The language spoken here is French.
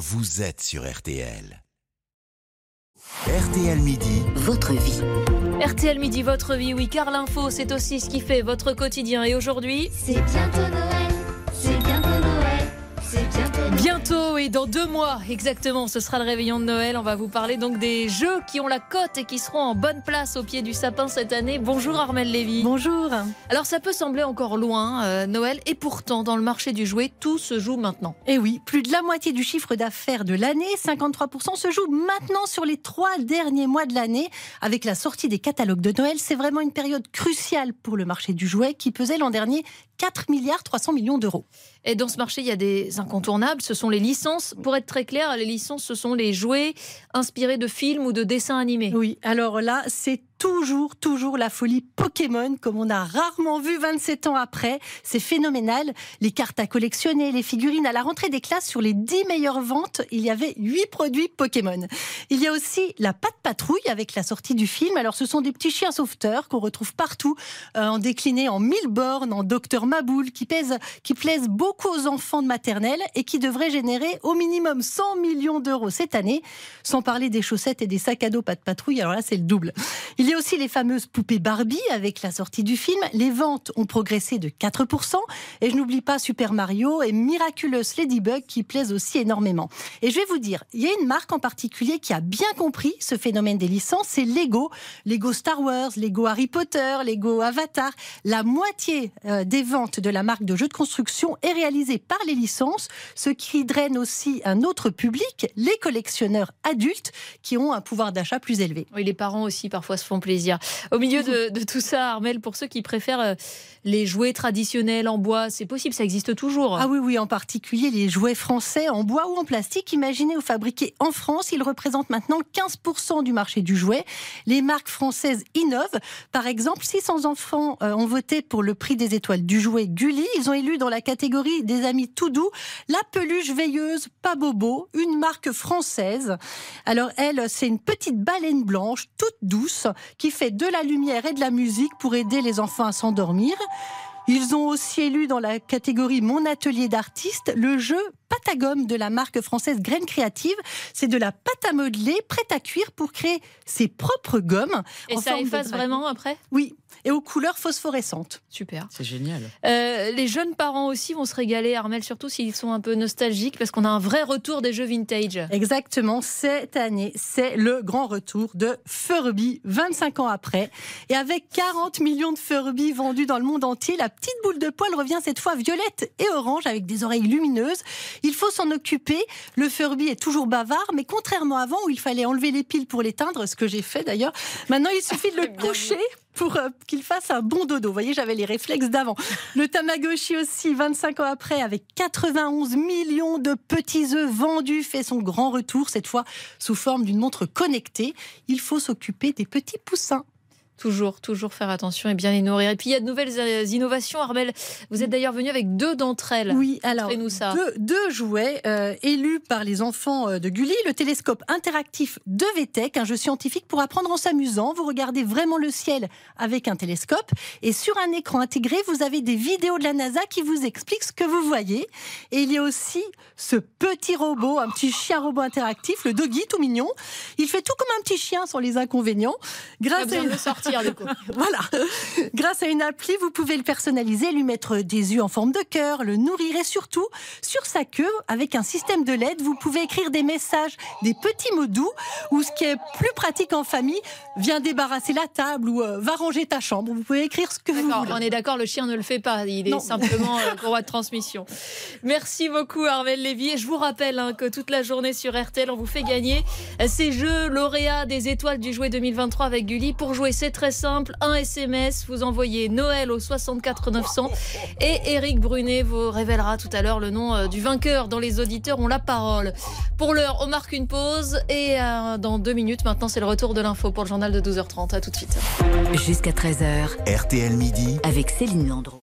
vous êtes sur RTL. RTL Midi, Votre vie. RTL Midi, votre vie, oui, car l'info, c'est aussi ce qui fait votre quotidien. Et aujourd'hui, C'est bientôt Noël, bientôt et dans deux mois exactement, ce sera le réveillon de Noël. On va vous parler donc des jeux qui ont la cote et qui seront en bonne place au pied du sapin cette année. Bonjour Armel Lévy. Bonjour. Alors ça peut sembler encore loin, euh, Noël, et pourtant dans le marché du jouet, tout se joue maintenant. Et Eh oui, plus de la moitié du chiffre d'affaires de l'année, 53%, se joue maintenant sur les trois derniers mois de l'année. Avec la sortie des catalogues de Noël, c'est vraiment une période cruciale pour le marché du jouet qui pesait l'an dernier 4 milliards 300 millions d'euros. Et dans ce marché, il y a des incontournables, ce sont les licences. Pour être très clair, les licences, ce sont les jouets inspirés de films ou de dessins animés. Oui, alors là, c'est toujours, toujours la folie Pokémon, comme on a rarement vu 27 ans après. C'est phénoménal. Les cartes à collectionner, les figurines. À la rentrée des classes, sur les 10 meilleures ventes, il y avait 8 produits Pokémon. Il y a aussi la patte patrouille avec la sortie du film. Alors, ce sont des petits chiens sauveteurs qu'on retrouve partout, euh, en décliné en mille bornes, en Docteur Maboul, qui, plaisent beaucoup aux enfants de maternelle et qui devraient générer au minimum 100 millions d'euros cette année. Sans parler des chaussettes et des sacs à dos patte patrouille. Alors là, c'est le double. Y a aussi les fameuses poupées Barbie avec la sortie du film. Les ventes ont progressé de 4%. Et je n'oublie pas Super Mario et Miraculous Ladybug qui plaisent aussi énormément. Et je vais vous dire, il y a une marque en particulier qui a bien compris ce phénomène des licences, c'est Lego. Lego Star Wars, Lego Harry Potter, Lego Avatar. La moitié euh, des ventes de la marque de jeux de construction est réalisée par les licences, ce qui draine aussi un autre public, les collectionneurs adultes qui ont un pouvoir d'achat plus élevé. Oui, les parents aussi parfois se font plaisir. Au milieu de, tout ça, Armel, pour ceux qui préfèrent euh, les jouets traditionnels en bois, c'est possible, ça existe toujours. Ah oui, oui, en particulier les jouets français en bois ou en plastique, imaginés ou fabriqués en France, ils représentent maintenant 15% du marché du jouet. Les marques françaises innovent. Par exemple, 600 enfants euh, ont voté pour le prix des étoiles du jouet Gulli. Ils ont élu dans la catégorie des amis tout doux la peluche veilleuse pas bobo, une marque française. Alors elle, c'est une petite baleine blanche, toute douce, qui fait de la lumière et de la musique pour aider les enfants à s'endormir. Ils ont aussi élu dans la catégorie Mon atelier d'artiste le jeu pâte à gomme de la marque française Graines Créative. C'est de la pâte à modeler prête à cuire pour créer ses propres gommes. Et en ça forme efface vraiment après? Oui, et aux couleurs phosphorescentes. Super. C'est génial. Euh, les jeunes parents aussi vont se régaler, Armel, surtout s'ils sont un peu nostalgiques, parce qu'on a un vrai retour des jeux vintage. Exactement, cette année, c'est le grand retour de Furby, 25 ans après. Et avec 40 millions de Furby vendus dans le monde entier, la petite boule de poil revient cette fois violette et orange avec des oreilles lumineuses. Il faut s'en occuper. Le Furby est toujours bavard, mais contrairement à avant où il fallait enlever les piles pour l'éteindre, ce que j'ai fait d'ailleurs, maintenant il suffit de le coucher pour euh, qu'il fasse un bon dodo. Vous voyez, j'avais les réflexes d'avant. Le Tamagotchi aussi, 25 ans après, avec 91 millions de petits œufs vendus, fait son grand retour, cette fois sous forme d'une montre connectée. Il faut s'occuper des petits poussins. Toujours, toujours faire attention et bien les nourrir. Et puis il y a de nouvelles euh, innovations, Armel. Vous êtes d'ailleurs venu avec deux d'entre elles. Oui, alors Montrez-nous ça. Deux, deux jouets euh, élus par les enfants euh, de Gulli, le télescope interactif de VTech, un jeu scientifique pour apprendre en s'amusant. Vous regardez vraiment le ciel avec un télescope et sur un écran intégré, vous avez des vidéos de la NASA qui vous expliquent ce que vous voyez. Et il y a aussi ce petit robot, un petit chien robot interactif, le doggy tout mignon. Il fait tout comme un petit chien sans les inconvénients. Grâce à de une... le sortir du coup. Voilà. Grâce à une appli, vous pouvez le personnaliser, lui mettre des yeux en forme de cœur, le nourrir et surtout, sur sa queue, avec un système de LED, vous pouvez écrire des messages, des petits mots doux, ou ce qui est plus pratique en famille, viens débarrasser la table ou euh, va ranger ta chambre. Vous pouvez écrire ce que vous voulez. on est d'accord, le chien ne le fait pas. Il est Non. simplement euh, courroie de transmission. Merci beaucoup, Armel Lévy. Et je vous rappelle hein, que toute la journée sur RTL, on vous fait gagner euh, ces jeux lauréats des étoiles du jouet 2023 avec Gulli. Pour jouer, c'est très simple. Un SMS, vous envoyez Noël au 64 900 et Eric Brunet vous révélera tout à l'heure le nom euh, du vainqueur dont les auditeurs ont la parole. Pour l'heure, on marque une pause et euh, dans deux minutes, maintenant, c'est le retour de l'info pour le journal de 12h30. À tout de suite. Jusqu'à 13h RTL Midi. avec Céline Landreau.